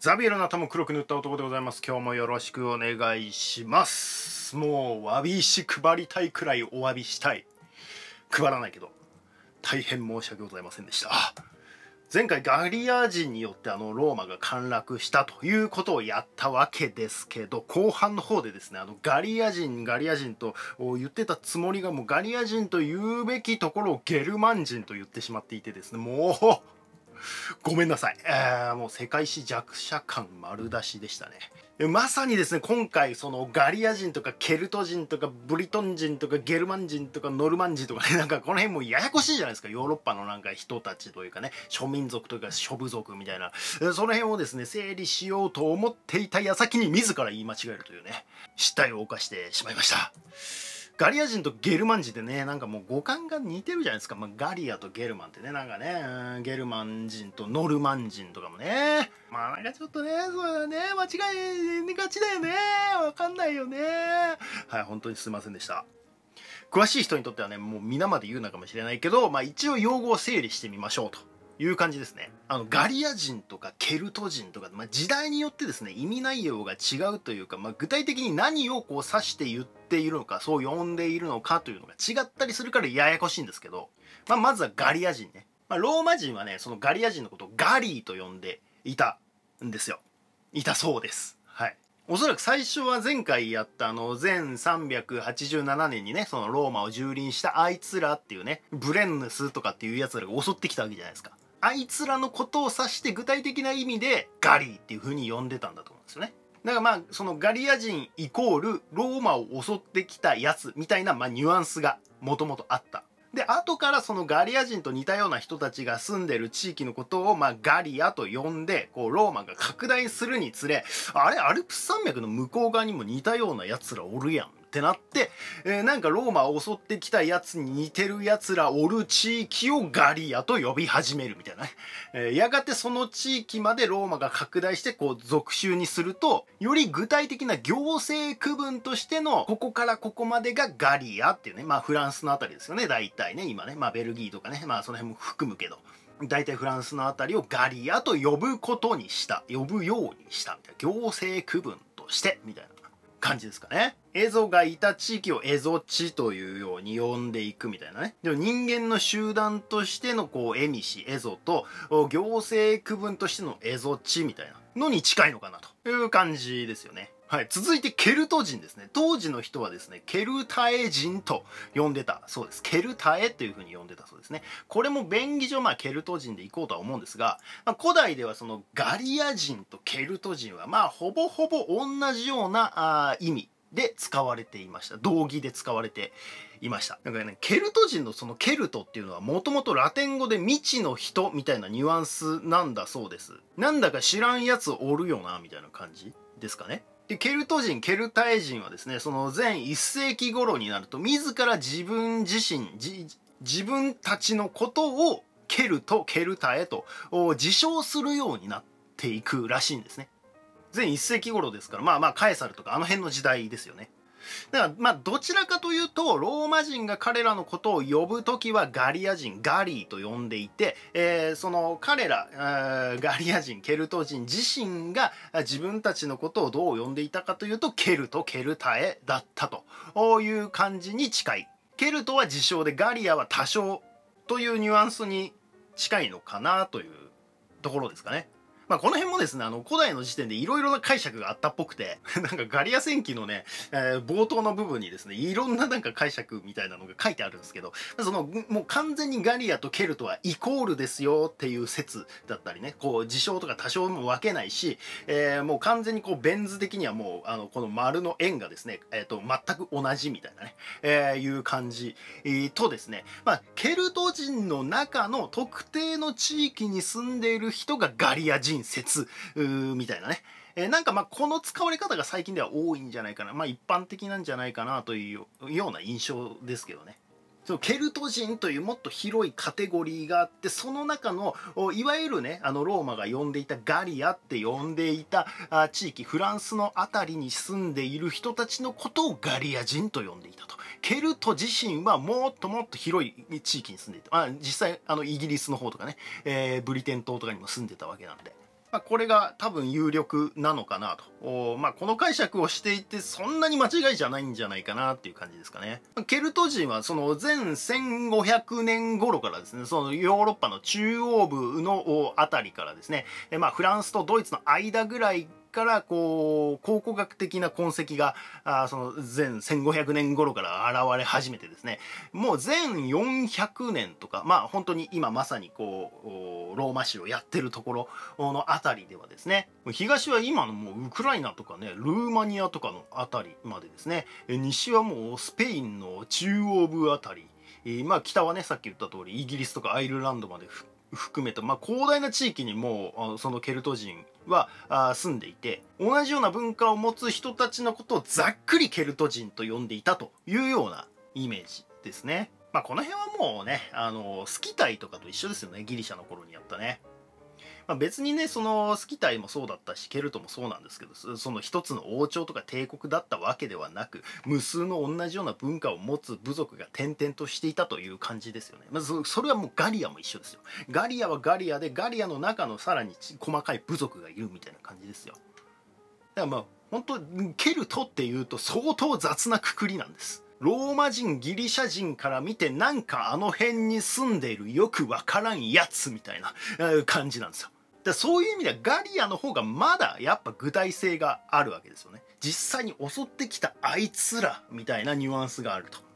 ザビエルの頭黒く塗った男でございます。今日もよろしくお願いします。もうわびし配りたいくらいお詫びしたい。配らないけど大変申し訳ございませんでした。前回ガリア人によってあのローマが陥落したということをやったわけですけど後半の方でですねあのガリア人ガリア人と言ってたつもりがもうガリア人と言うべきところをゲルマン人と言ってしまっていてですねもうごめんなさい。えー、もう世界史弱者感丸出しでしたね。まさにですね、今回、そのガリア人とかケルト人とかブリトン人とかゲルマン人とかノルマン人とかね、なんかこの辺もややこしいじゃないですか。ヨーロッパのなんか人たちというかね、諸民族というか諸部族みたいな。その辺をですね、整理しようと思っていた矢先に自ら言い間違えるというね、失態を犯してしまいました。ガリア人とゲルマン人ってねなんかもう語感が似てるじゃないですか、まあ、ガリアとゲルマンってねなんかねゲルマン人とノルマン人とかもね。まあなんかちょっとねそうだね間違いがちだよね。わかんないよね。はい本当にすいませんでした。詳しい人にとってはねもう皆まで言うのかもしれないけど、まあ、一応用語を整理してみましょうと。いう感じですね。あのガリア人とかケルト人とか、まあ、時代によってですね意味内容が違うというか、まあ、具体的に何をこう指して言っているのかそう呼んでいるのかというのが違ったりするからややこしいんですけど、まあ、まずはガリア人ね、まあ、ローマ人はねそのガリア人のことをガリーと呼んでいたんですよ。いたそうです。はい。おそらく最初は前回やったあの前387年にねそのローマを蹂躙したあいつらっていうねブレンヌスとかっていうやつらが襲ってきたわけじゃないですか。あいつらのことを指して具体的な意味でガリーっていう風に呼んでたんだと思うんですよね。だからまあそのガリア人イコールローマを襲ってきたやつみたいなまあニュアンスがもともとあった。で後からそのガリア人と似たような人たちが住んでる地域のことをまあガリアと呼んでこうローマが拡大するにつれあれアルプス山脈の向こう側にも似たようなやつらおるやんってなって、えー、なんかローマを襲ってきたやつに似てるやつらおる地域をガリアと呼び始めるみたいなね。えー、やがてその地域までローマが拡大してこう属州にすると、より具体的な行政区分としての、ここからここまでがガリアっていうね、まあフランスのあたりですよね、大体ね、今ね、まあベルギーとかね、まあその辺も含むけど。大体フランスのあたりをガリアと呼ぶことにした。呼ぶようにしたみたいな。行政区分として、みたいな。感じですかね。エゾがいた地域をエゾ地というように呼んでいくみたいなね。でも人間の集団としてのこうエミシ、エゾと行政区分としてのエゾ地みたいなのに近いのかなという感じですよね。はい。続いて、ケルト人ですね。当時の人はですね、ケルタエ人と呼んでたそうです。ケルタエっていう風に呼んでたそうですね。これも便宜上、まあ、ケルト人でいこうとは思うんですが、まあ、古代ではそのガリア人とケルト人は、まあ、ほぼほぼ同じようなあ意味で使われていました。道義で使われていました。だからね、ケルト人のそのケルトっていうのはもともとラテン語で未知の人みたいなニュアンスなんだそうです。なんだか知らんやつおるよな、みたいな感じですかね。でケルト人ケルタイ人はですねその全1世紀頃になると自ら自分自身自分たちのことをケルトケルタへと自称するようになっていくらしいんですね。前1世紀頃ですからまあまあカエサルとかあの辺の時代ですよね。だからまあどちらかというとローマ人が彼らのことを呼ぶ時はガリア人ガリーと呼んでいて、えー、その彼らガリア人ケルト人自身が自分たちのことをどう呼んでいたかというとケルトケルタエだったという感じに近いケルトは自称でガリアは多少というニュアンスに近いのかなというところですかね。まあ、この辺もですね、あの、古代の時点でいろいろな解釈があったっぽくて、なんかガリア戦記のね、えー、冒頭の部分にですね、いろんななんか解釈みたいなのが書いてあるんですけど、その、もう完全にガリアとケルトはイコールですよっていう説だったりね、こう、事象とか多少も分けないし、えー、もう完全にこう、ベン図的にはもう、あの、この丸の円がですね、えっ、ー、と、全く同じみたいなね、えー、いう感じ、えー、とですね、まあ、ケルト人の中の特定の地域に住んでいる人がガリア人説みたいなね。えー、なんかまあこの使われ方が最近では多いんじゃないかな。まあ一般的なんじゃないかなというような印象ですけどね。そのケルト人というもっと広いカテゴリーがあってその中のいわゆるねあのローマが呼んでいたガリアって呼んでいた地域フランスの辺りに住んでいる人たちのことをガリア人と呼んでいたと。ケルト自身はもっともっと広い地域に住んでいた。あ実際あのイギリスの方とかね、えー、ブリテン島とかにも住んでたわけなんで。まあ、これが多分有力なのかなと、まあ、この解釈をしていてそんなに間違いじゃないんじゃないかなっていう感じですかね。ケルト人はその前1500年頃からですねそのヨーロッパの中央部のあたりからですね、まあ、フランスとドイツの間ぐらいからこう考古学的な痕跡があその前1500年頃から現れ始めてですね。もう前400年とかまあ本当に今まさにこうローマ市をやってるところの辺りではですね。東は今のもうウクライナとかねルーマニアとかの辺りまでですね。西はもうスペインの中央部辺り。まあ北はねさっき言った通りイギリスとかアイルランドまで復含めた、まあ、広大な地域にもうそのケルト人は住んでいて同じような文化を持つ人たちのことをざっくりケルト人と呼んでいたというようなイメージですね。まあ、この辺はもうねあのスキタイとかと一緒ですよねギリシャの頃にやったね。まあ、別にねそのスキタイもそうだったしケルトもそうなんですけどその一つの王朝とか帝国だったわけではなく無数の同じような文化を持つ部族が転々としていたという感じですよね。まずそれはもうガリアも一緒ですよ。ガリアはガリアでガリアの中のさらに細かい部族がいるみたいな感じですよ。だからまあ本当ケルトっていうと相当雑なくくりなんです。ローマ人ギリシャ人から見てなんかあの辺に住んでいるよくわからんやつみたいな感じなんですよ。でそういう意味ではガリアの方がまだやっぱ具体性があるわけですよね。実際に襲ってきたあいつらみたいなニュアンスがあると。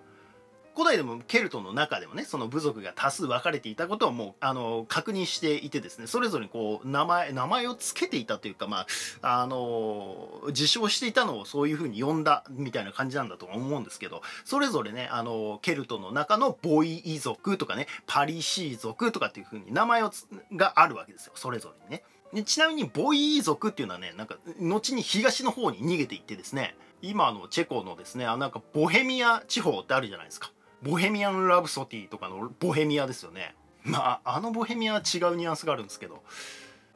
古代でもケルトの中でもねその部族が多数分かれていたことをもうあの確認していてですねそれぞれこう名前名前を付けていたというかまああの自称していたのをそういうふうに呼んだみたいな感じなんだと思うんですけどそれぞれねあのケルトの中のボイイ族とかねパリシー族とかっていうふうに名前をがあるわけですよそれぞれにね。でちなみにボイー族っていうのはねなんか後に東の方に逃げていってですね今のチェコのですねあなんかボヘミア地方ってあるじゃないですかボヘミアン・ラブソティとかのボヘミアですよね。まああのボヘミアは違うニュアンスがあるんですけど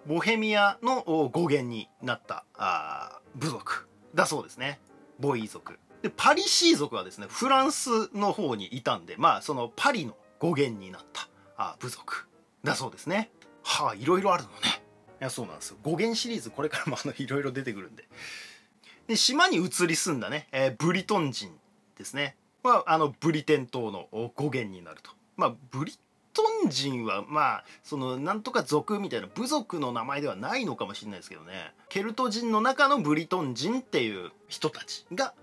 ボヘミアの語源になったあ部族だそうですね。ボイ族。でパリシー族はですねフランスの方にいたんでまあそのパリの語源になったあ部族だそうですね。はあいろいろあるのね。いやそうなんですよ。語源シリーズこれからもあのいろいろ出てくるんで。で島に移り住んだね、えー、ブリトン人ですね。はあのブリテン島の語源になると。まあブリトン人はまあそのなんとか族みたいな部族の名前ではないのかもしれないですけどね。ケルト人の中のブリトン人っていう人たちが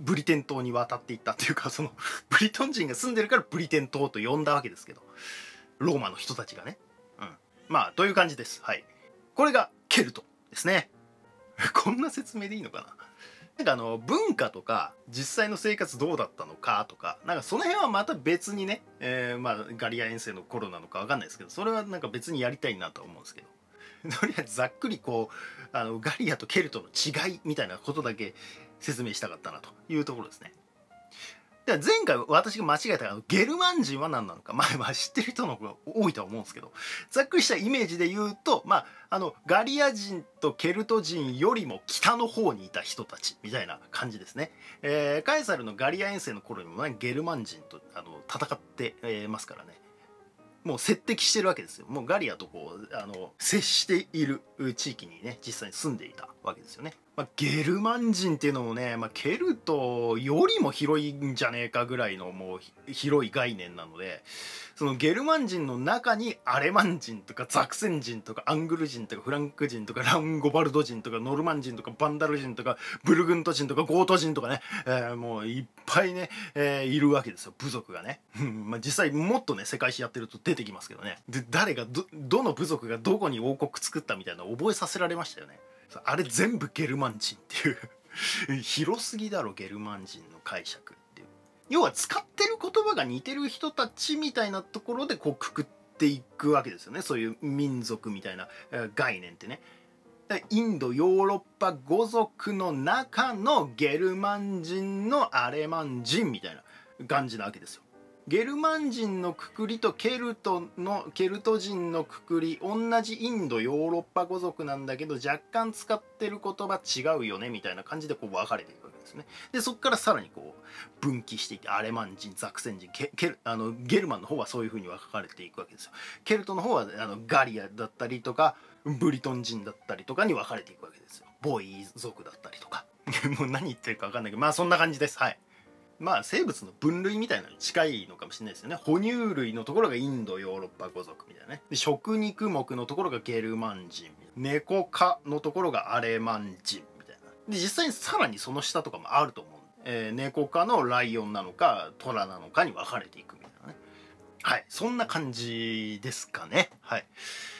ブリテン島に渡っていったっていうかその ブリトン人が住んでるからブリテン島と呼んだわけですけど。ローマの人たちがね、うん、まあという感じです。はい。これがケルトですね。こんな説明でいいのかな。あの文化とか実際の生活どうだったのかとかなんかその辺はまた別にね、えー、まあガリア遠征の頃なのか分かんないですけどそれはなんか別にやりたいなとは思うんですけど とりあえずざっくりこうあのガリアとケルトの違いみたいなことだけ説明したかったなというところですね。で前回私が間違えたのゲルマン人は何なのか、まあ、まあ知ってる人の方が多いとは思うんですけどざっくりしたイメージで言うと、まあ、あのガリア人とケルト人よりも北の方にいた人たちみたいな感じですね。えー、カエサルのガリア遠征の頃にも、ね、ゲルマン人とあの戦って、えー、ますからね。もう接敵してるわけですよもうガリアとこうあの接している地域にね実際に住んでいたわけですよね。まあ、ゲルマン人っていうのもね、まあ、ケルトよりも広いんじゃねえかぐらいのもう広い概念なのでそのゲルマン人の中にアレマン人とかザクセン人とかアングル人とかフランク人とかランゴバルド人とかノルマン人とかバンダル人とかブルグント人とかゴート人とかね、えー、もういっぱいね、えー、いるわけですよ部族がね、まあ、実際もっとね世界史やってると出てきますけどね。で誰がどどの部族がどこに王国作ったみたいな覚えさせられましたよね。あれ全部ゲルマン人っていう。広すぎだろゲルマン人の解釈っていう。要は使ってる言葉が似てる人たちみたいなところでこうくくっていくわけですよね。そういう民族みたいな概念ってね。インドヨーロッパ語族の中のゲルマン人のアレマン人みたいな感じなわけですよ。ゲルマン人のくくりとケルトのケルト人のくくり同じインドヨーロッパ語族なんだけど若干使ってる言葉違うよねみたいな感じでこう分かれていくわけですね。でそこからさらにこう分岐していってアレマン人ザクセン人ケケあのゲルマンの方はそういうふうに分かれていくわけですよ。ケルトの方はあのガリアだったりとかブリトン人だったりとかに分かれていくわけですよボイ族だったりとか もう何言ってるか分かんないけどまあそんな感じですはいまあ生物の分類みたいなのに近いのかもしれないですよね。哺乳類のところがインドヨーロッパ語族みたいなね。食肉目のところがゲルマン人猫科のところがアレマン人みたいな。で実際にさらにその下とかもあると思う、えー、猫科のライオンなのかトラなのかに分かれていくみたいなね。はい。そんな感じですかね。はい。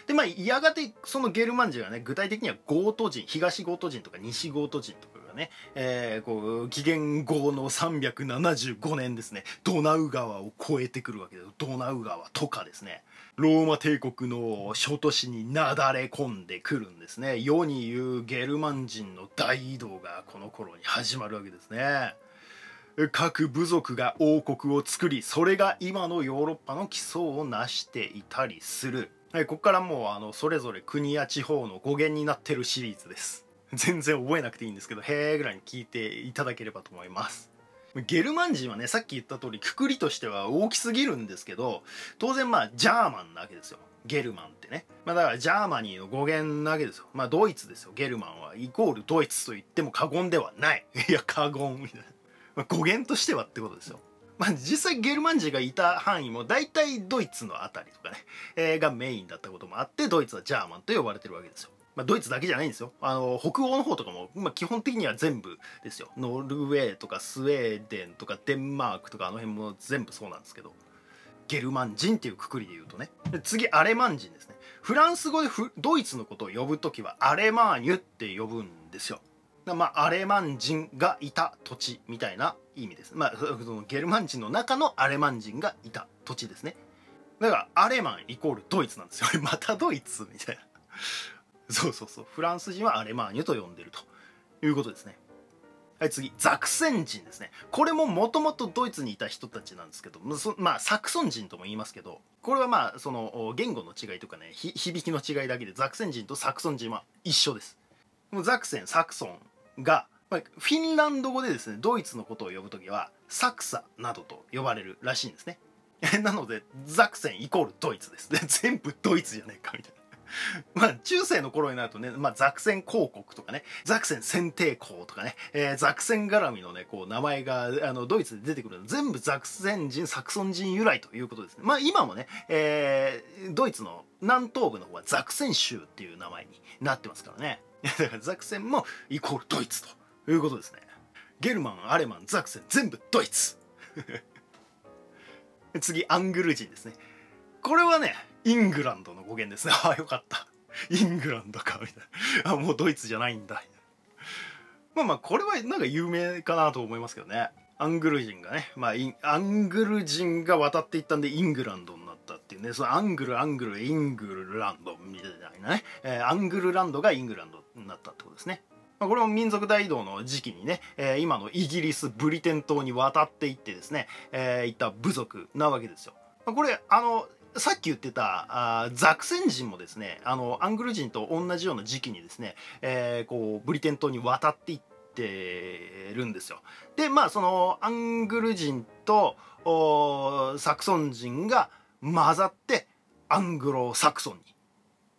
でまあやがてそのゲルマン人はね具体的にはゴート人東ゴート人とか西ゴート人とかがね、えー、こう紀元後の375年ですね。ドナウ川を越えてくるわけです。ドナウ川とかですね。ローマ帝国の諸都市になだれ込んでくるんですね。世に言うゲルマン人の大移動がこの頃に始まるわけですね。各部族が王国を作りそれが今のヨーロッパの基礎を成していたりする。はい、ここからもうあのそれぞれ国や地方の語源になってるシリーズです。全然覚えなくていいんですけどへえぐらいに聞いていただければと思います。ゲルマン人はねさっき言った通りくくりとしては大きすぎるんですけど当然まあジャーマンなわけですよ。ゲルマンってね、まあ、だからジャーマニーの語源なわけですよ。まあドイツですよ。ゲルマンはイコールドイツと言っても過言ではない。いや過言みたいな、まあ、語源としてはってことですよ。まあ、実際ゲルマン人がいた範囲も大体ドイツの辺りとかね、えー、がメインだったこともあってドイツはジャーマンと呼ばれてるわけですよ。まあ、ドイツだけじゃないんですよ。あの北欧の方とかも、まあ、基本的には全部ですよ。ノルウェーとかスウェーデンとかデンマークとかあの辺も全部そうなんですけどゲルマン人っていうくくりで言うとね次アレマン人ですねフランス語でドイツのことを呼ぶ時はアレマーニュって呼ぶんですよ。まあ、アレマン人がいた土地みたいな意味です。まあ、そのゲルマン人の中のアレマン人がいた土地ですね。だから、アレマンイコールドイツなんですよ。またドイツみたいな。そうそうそう。フランス人はアレマーニュと呼んでるということですね。はい、次、ザクセン人ですね。これももともとドイツにいた人たちなんですけど、まあ、サクソン人とも言いますけど、これはまあ、その、言語の違いとかね、響きの違いだけで、ザクセン人とサクソン人は一緒です。ザクセン、サクソンが、まあ、フィンランド語でですねドイツのことを呼ぶ時はサクサなどと呼ばれるらしいんですねなのでザクセンイコールドイツです全部ドイツじゃねえかみたいな まあ中世の頃になるとね、まあ、ザクセン公国とかねザクセン選定公とかね、えー、ザクセン絡みのねこう名前があのドイツで出てくるの。全部ザクセン人サクソン人由来ということですね。まあ今もね、えー、ドイツの南東部の方はザクセン州っていう名前になってますからね。だからザクセンもイコールドイツということですね。ゲルマンアレマンザクセン全部ドイツ。次アングル人ですね。これはねイングランドの語源ですね。ああよかった。イングランドかみたいな。あもうドイツじゃないんだ。まあまあこれはなんか有名かなと思いますけどね。アングル人がね。まあアングル人が渡っていったんでイングランドになったっていうね。そのアングルアングルイングルランドみたいなね、えー、アングルランドがイングランドになったってことですね。まあ、これも民族大移動の時期にね、えー、今のイギリスブリテン島に渡っていってですね、えー、いった部族なわけですよ。まあ、これあのさっき言ってたあザクセン人もですねあのアングル人と同じような時期にですね、えー、こうブリテン島に渡っていってるんですよ。でまあそのアングル人とサクソン人が混ざってアングロサクソン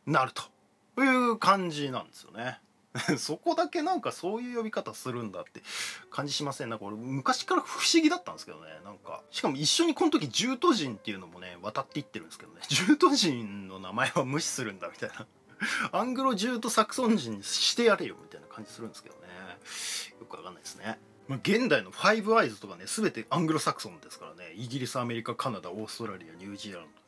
になるという感じなんですよね。そこだけなんかそういう呼び方するんだって感じしません？なんか俺昔から不思議だったんですけどね。なんかしかも一緒にこの時ジュート人っていうのもね渡っていってるんですけどね。ジュート人の名前は無視するんだみたいな。アングロジュートサクソン人にしてやれよみたいな感じするんですけどね。よくわかんないですね、現代のファイブアイズとかね全てアングロサクソンですからね。イギリスアメリカカナダオーストラリアニュージーランド。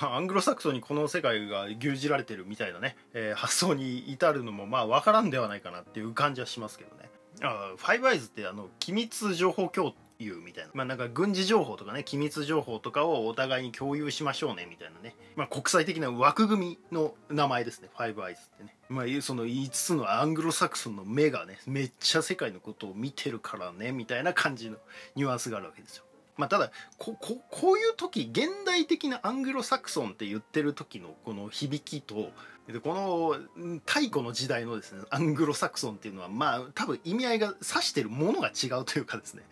まあ、アングロサクソンにこの世界が牛耳られてるみたいなね、えー、発想に至るのもまあ分からんではないかなっていう感じはしますけどね。あファイブアイズってあの機密情報共有みたいな。まあなんか軍事情報とかね機密情報とかをお互いに共有しましょうねみたいなね。まあ国際的な枠組みの名前ですねファイブアイズってね。まあその5つのアングロサクソンの目がねめっちゃ世界のことを見てるからねみたいな感じのニュアンスがあるわけですよ。まあ、ただこここういう時現代的なアングロサクソンって言ってる時のこの響きとでこの太古の時代のですねアングロサクソンっていうのはまあ多分意味合いが指してるものが違うというかですね。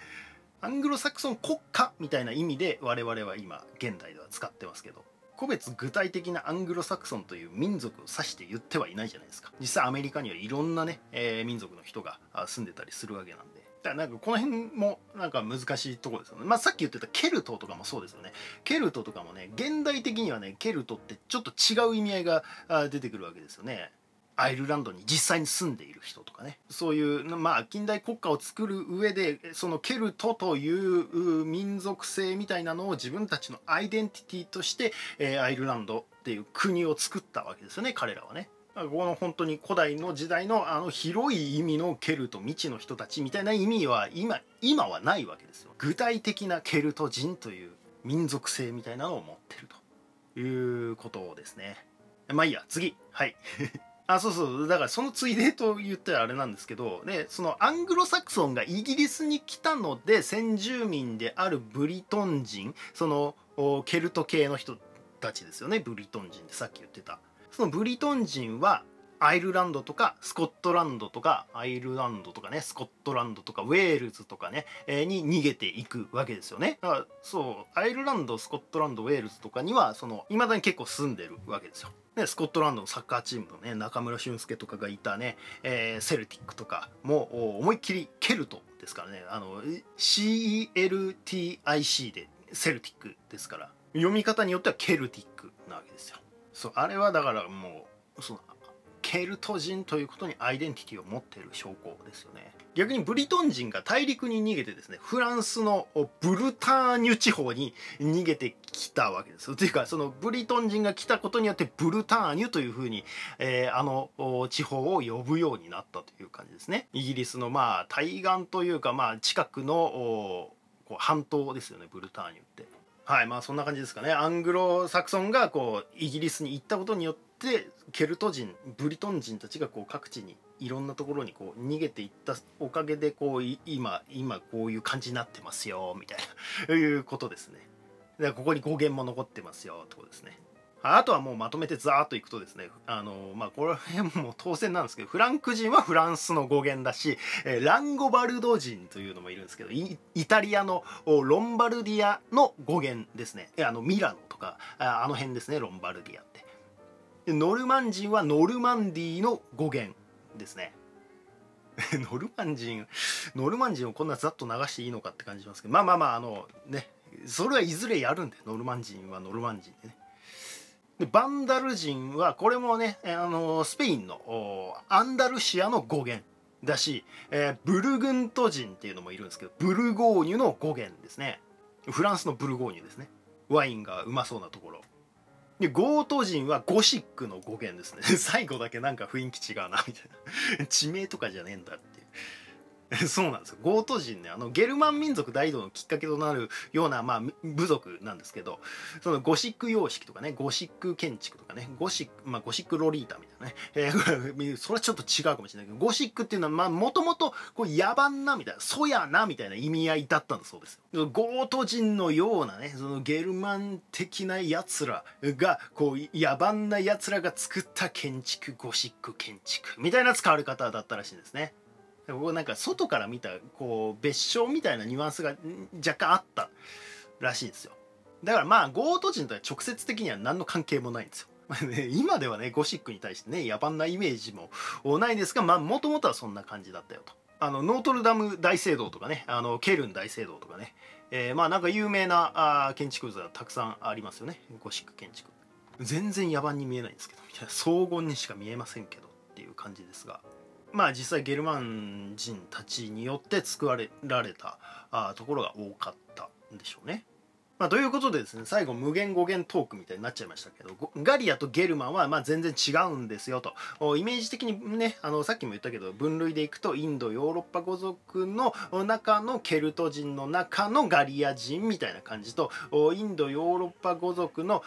アングロサクソン国家みたいな意味で我々は今現代では使ってますけど個別具体的なアングロサクソンという民族を指して言ってはいないじゃないですか。実際アメリカにはいろんなね、えー、民族の人が住んでたりするわけなんで。だからなんかこの辺もなんか難しいとこですよね。まあさっき言ってたケルトとかもそうですよね。ケルトとかもね、現代的にはね、ケルトってちょっと違う意味合いが出てくるわけですよね。アイルランドに実際に住んでいる人とかねそういうまあ近代国家を作る上でそのケルトという民族性みたいなのを自分たちのアイデンティティとして、えー、アイルランドっていう国を作ったわけですよね彼らはね。この本当に古代の時代のあの広い意味のケルト未知の人たちみたいな意味は今今はないわけですよ。具体的なケルト人という民族性みたいなのを持ってるということですね。まあいいや次。はい。あそうそう。だからそのついでと言ったらあれなんですけどでそのアングロサクソンがイギリスに来たので先住民であるブリトン人そのケルト系の人たちですよね。ブリトン人ってさっき言ってた。そのブリトン人はアイルランドとかスコットランドとかアイルランドとかねスコットランドとかウェールズとかね、えー、に逃げていくわけですよね。だからそうアイルランドスコットランドウェールズとかにはその未だに結構住んでるわけですよ。ね、スコットランドのサッカーチームのね中村俊輔とかがいたね、えー、セルティックとかも思いっきりケルトですからね。あの CELTIC でセルティックですから。読み方によってはケルティックなわけですよ。そうあれはだからもうそのケルト人ということにアイデンティティを持ってる証拠ですよね。逆にブリトン人が大陸に逃げてですねフランスのブルターニュ地方に逃げてきたわけです。というかそのブリトン人が来たことによってブルターニュというふうに、えー、あの地方を呼ぶようになったという感じですね。イギリスのまあ対岸というかまあ近くのこう半島ですよねブルターニュって。はいまあそんな感じですかね。アングロサクソンがこうイギリスに行ったことによってケルト人ブリトン人たちがこう各地にいろんなところにこう逃げていったおかげでこう今今こういう感じになってますよみたいな いうことですね。でここに語源も残ってますよってことですね。あとはもうまとめてザーッといくとですねあのまあこれ辺も当然なんですけどフランク人はフランスの語源だし、えランゴバルド人というのもいるんですけどイタリアのロンバルディアの語源ですね。あのミラノとかあの辺ですねロンバルディアって。ノルマン人はノルマンディの語源ですね。ノルマン人ノルマン人をこんなざっと流していいのかって感じしますけどまあまあまああのねそれはいずれやるんでノルマン人はノルマン人でね。でバンダル人はこれもねあのスペインのアンダルシアの語源だし、えー、ブルグント人っていうのもいるんですけどブルゴーニュの語源ですね。フランスのブルゴーニュですね。ワインがうまそうなところ。でゴート人はゴシックの語源ですね。最後だけなんか雰囲気違うなみたいな。地名とかじゃねえんだ。って そうなんですよ。ゴート人ねあのゲルマン民族大移動のきっかけとなるような、まあ、部族なんですけどそのゴシック様式とかねゴシック建築とかねゴシック、まあ、ゴシックロリータみたいなね、えー、それはちょっと違うかもしれないけどゴシックっていうのはもともと野蛮なみたいな粗野なみたいな意味合いだったんだそうですよ。ゴート人のようなねそのゲルマン的なやつらがこう野蛮なやつらが作った建築ゴシック建築みたいな使われ方だったらしいんですね。僕なんか外から見たこう蔑称みたいなニュアンスが若干あったらしいんですよ。だからまあゴート人とは直接的には何の関係もないんですよ。今ではねゴシックに対してね野蛮なイメージもないですがまあもともとはそんな感じだったよと。あのノートルダム大聖堂とかねあのケルン大聖堂とかね、えー、まあなんか有名なあ建築物がたくさんありますよね。ゴシック建築。全然野蛮に見えないんですけどみたいな荘厳にしか見えませんけどっていう感じですが。まあ実際ゲルマン人たちによって作られられたあところが多かったんでしょうね。まあ、ということでですね最後無限語源トークみたいになっちゃいましたけどガリアとゲルマンはま全然違うんですよとイメージ的にねあのさっきも言ったけど分類でいくとインドヨーロッパ語族の中のケルト人の中のガリア人みたいな感じとインドヨーロッパ語族の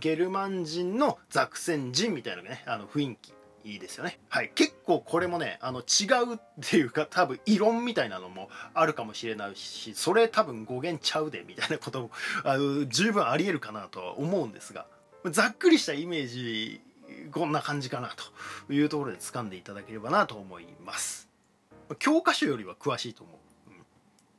ゲルマン人のザクセン人みたいなねあの雰囲気いいですよね。はい。結構これもね、あの違うっていうか多分異論みたいなのもあるかもしれないし、それ多分語源ちゃうでみたいなこともあの十分あり得るかなとは思うんですが、ざっくりしたイメージ、こんな感じかなというところで掴んでいただければなと思います。教科書よりは詳しいと思う。うん、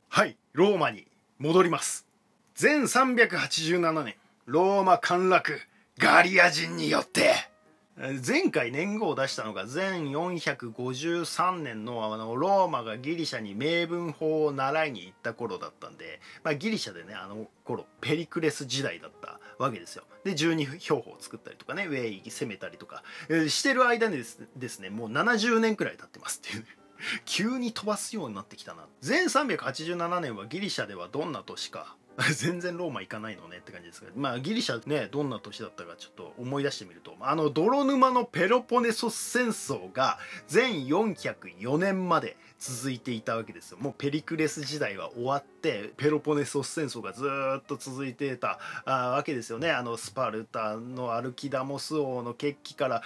はい。ローマに戻ります。全387年、ローマ陥落。ガリア人によって前回年号を出したのが前453年のあのローマがギリシャに名分法を習いに行った頃だったんで、まあ、ギリシャでねあの頃ペリクレス時代だったわけですよ。で十二標本を作ったりとかねウェイ攻めたりとか、してる間にですですねもう70年くらい経ってますっていう、ね。急に飛ばすようになってきたな前387年はギリシャではどんな年か 全然ローマ行かないのねって感じですがまあギリシャねどんな年だったかちょっと思い出してみるとあの泥沼のペロポネソス戦争が全404年まで続いていたわけですよ。もうペリクレス時代は終わってペロポネソス戦争がずっと続いてたわけですよね。あのスパルタのアルキダモス王の決起から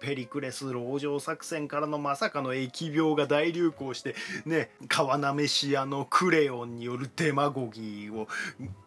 ペリクレス籠城作戦からのまさかの疫病が大流行してね川ナメシアのクレヨンによるデマゴギーを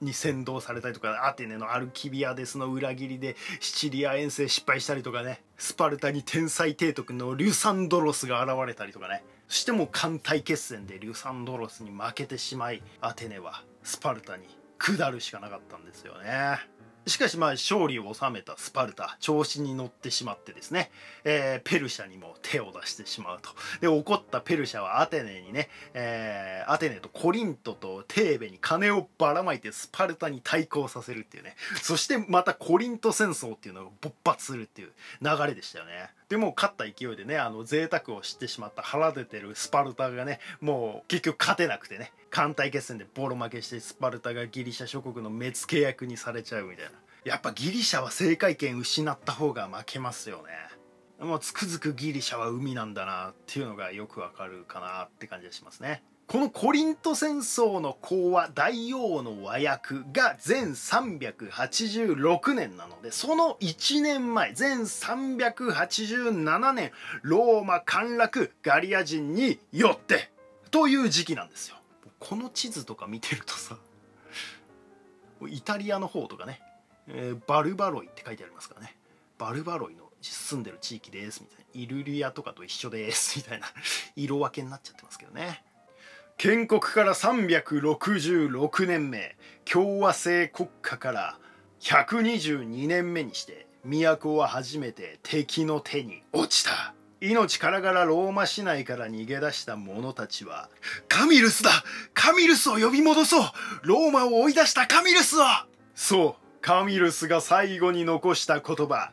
に先導されたりとかアテネのアルキビアデスの裏切りでシチリア遠征失敗したりとかね。スパルタに天才提督のリュサンドロスが現れたりとかね。しても艦隊決戦でリュサンドロスに負けてしまいアテネはスパルタに下るしかなかったんですよね。しかしまあ勝利を収めたスパルタ調子に乗ってしまってですね、えー、ペルシャにも手を出してしまうと。で怒ったペルシャはアテネにね、えー、アテネとコリントとテーベに金をばらまいてスパルタに対抗させるっていうね。そしてまたコリント戦争っていうのが勃発するっていう流れでしたよね。でも勝った勢いでねあの贅沢を知ってしまった腹出てるスパルタがねもう結局勝てなくてね艦隊決戦でボロ負けしてスパルタがギリシャ諸国の目付け役にされちゃうみたいなやっぱギリシャは政界権失った方が負けますよねもうつくづくギリシャは海なんだなっていうのがよくわかるかなって感じがしますねこのコリント戦争の講話大王の和訳が全386年なのでその1年前全387年ローマ陥落ガリア人によってという時期なんですよこの地図とか見てるとさイタリアの方とかね、えー、バルバロイって書いてありますからね。バルバロイの住んでる地域ですみたいな。イルリアとかと一緒ですみたいな。色分けになっちゃってますけどね。建国から366年目共和制国家から122年目にして都は初めて敵の手に落ちた。命からがらローマ市内から逃げ出した者たちはカミルスだカミルスを呼び戻そう。ローマを追い出したカミルスを。そうカミルスが最後に残した言葉。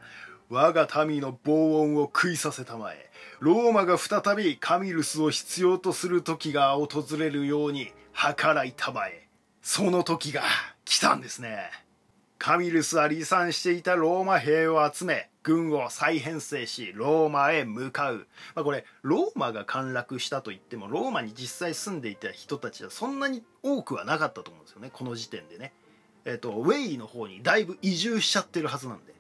我が民の防音を食いさせたまえ。ローマが再びカミルスを必要とする時が訪れるように計らいたまえ。その時が来たんですね。カミルスは離散していたローマ兵を集め軍を再編成しローマへ向かう、まあ、これローマが陥落したといってもローマに実際住んでいた人たちはそんなに多くはなかったと思うんですよねこの時点でね。えっ、とウェイの方にだいぶ移住しちゃってるはずなんで。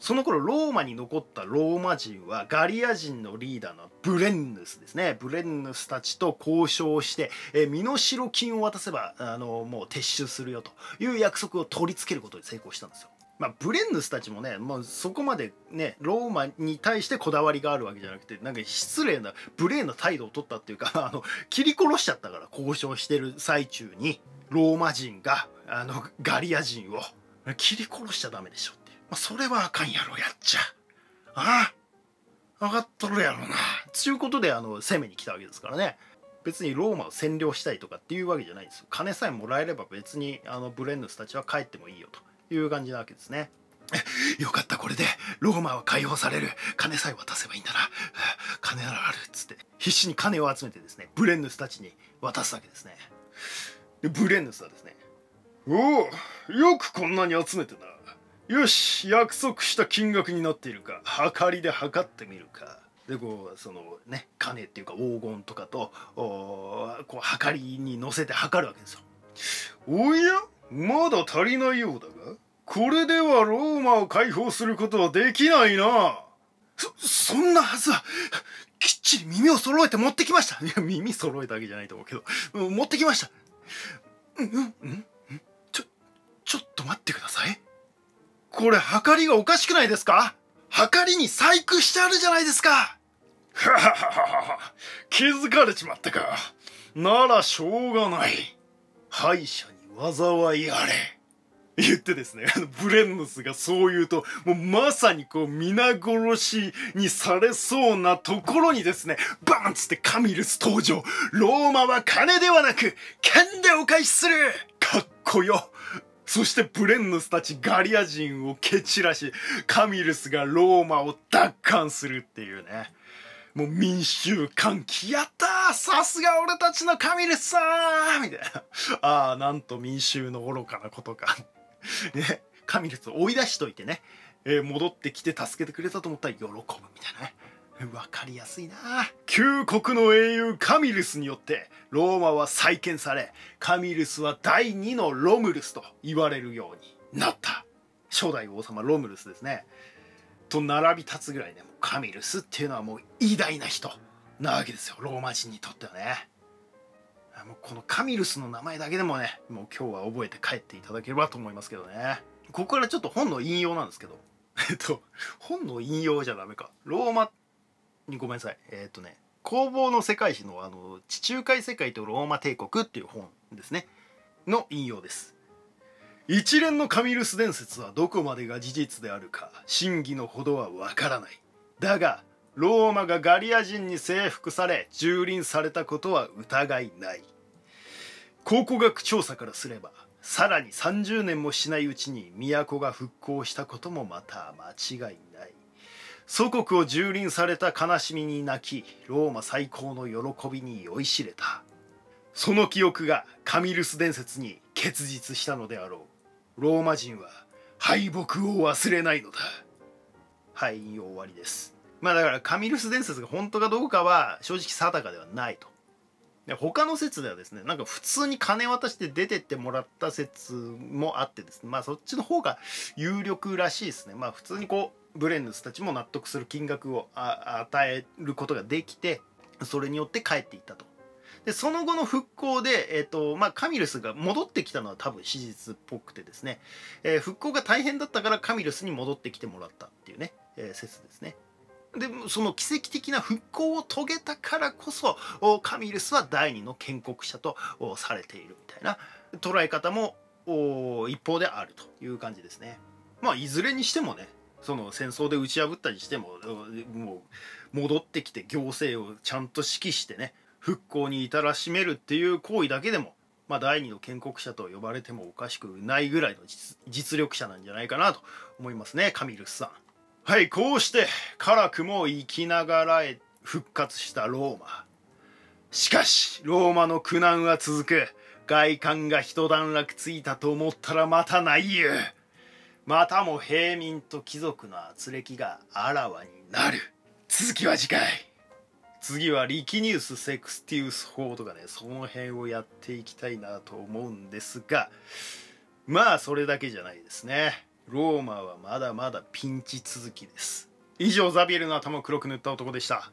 その頃ローマに残ったローマ人はガリア人のリーダーのブレンヌスですね。ブレンヌスたちと交渉してえ身代金を渡せばあのもう撤収するよという約束を取り付けることに成功したんですよ。まあ、ブレンヌスたちもねもうそこまでねローマに対してこだわりがあるわけじゃなくてなんか失礼な無礼な態度を取ったっていうか あの切り殺しちゃったから交渉してる最中にローマ人があのガリア人を切り殺しちゃダメでしょってまあ、それはあかんやろやっちゃ。ああ分かっとるやろな。ちゅうことであの攻めに来たわけですからね。別にローマを占領したいとかっていうわけじゃないんですよ。金さえもらえれば別にあのブレンヌスたちは帰ってもいいよと。いう感じなわけですね。よかったこれでローマは解放される。金さえ渡せばいいんだな。金ならあるっつって。必死に金を集めてですねブレンヌスたちに渡すわけですね。でブレンヌスはですねおおよくこんなに集めてな。よし約束した金額になっているか。計りで測ってみるか。でこうそのね金っていうか黄金とかとおこう計りに乗せて測るわけですよ。おや？まだ足りないようだがこれではローマを解放することはできないな。そそんなはずはきっちり耳を揃えて持ってきました。いや耳揃えたわけじゃないと思うけど。持ってきました。うんうんちょちょっと待ってください。これ、はかりがおかしくないですか？はかりに細工してあるじゃないですか。はははは気づかれちまったか。ならしょうがない。敗者に。災いあれ。言ってですねあのブレンヌスがそう言うともうまさにこう皆殺しにされそうなところにですねバーンっつってカミルス登場。ローマは金ではなく剣でお返しする。かっこよ。そしてブレンヌスたちガリア人を蹴散らしカミルスがローマを奪還するっていうね。もう民衆歓喜やったさすが俺たちのカミルスさん。みたいな。ああなんと民衆の愚かなことか。ね。カミルスを追い出しといてね、えー、戻ってきて助けてくれたと思ったら喜ぶみたいなね。分かりやすいな旧国の英雄カミルスによってローマは再建されカミルスは第2のロムルスと言われるようになった。初代王様ロムルスですね。と並び立つぐらいねカミルスっていうのはもう偉大な人なわけですよ。ローマ人にとってはね。もうこのカミルスの名前だけでもねもう今日は覚えて帰っていただければと思いますけどね。ここからちょっと本の引用なんですけど。えっと本の引用じゃダメか。ローマにごめんなさい。えっ、とね工房の世界史のあの地中海世界とローマ帝国っていう本ですね。の引用です。一連のカミルス伝説はどこまでが事実であるか真偽のほどはわからない。だがローマがガリア人に征服され蹂躙されたことは疑いない。考古学調査からすればさらに30年もしないうちに都が復興したこともまた間違いない。祖国を蹂躙された悲しみに泣きローマ最高の喜びに酔いしれた。その記憶がカミルス伝説に結実したのであろう。ローマ人は敗北を忘れないのだ。はい終わりです。まあだからカミルス伝説が本当かどうかは正直定かではないと。で他の説ではですねなんか普通に金渡して出てってもらった説もあってですねまあそっちの方が有力らしいですね。まあ普通にこうブレンヌスたちも納得する金額を与えることができてそれによって帰っていったと。でその後の復興で、えーとまあ、カミルスが戻ってきたのは多分史実っぽくてですね、えー、復興が大変だったからカミルスに戻ってきてもらったっていうね、説ですね。でその奇跡的な復興を遂げたからこそカミルスは第二の建国者とされているみたいな捉え方も一方であるという感じですね。まあいずれにしてもねその戦争で打ち破ったりしてももう戻ってきて行政をちゃんと指揮してね復興に至らしめるっていう行為だけでも、まあ、第二の建国者と呼ばれてもおかしくないぐらいの実力者なんじゃないかなと思いますねカミルスさん。はいこうして辛くも生きながらえ復活したローマ。しかしローマの苦難は続く。外観が一段落ついたと思ったらまたないゆまたも平民と貴族の圧力があらわになる。続きは次回。次はリキニウス・セクスティウス法とかねその辺をやっていきたいなと思うんですが。まあそれだけじゃないですね。ローマはまだまだピンチ続きです。以上ザビエルの頭を黒く塗った男でした。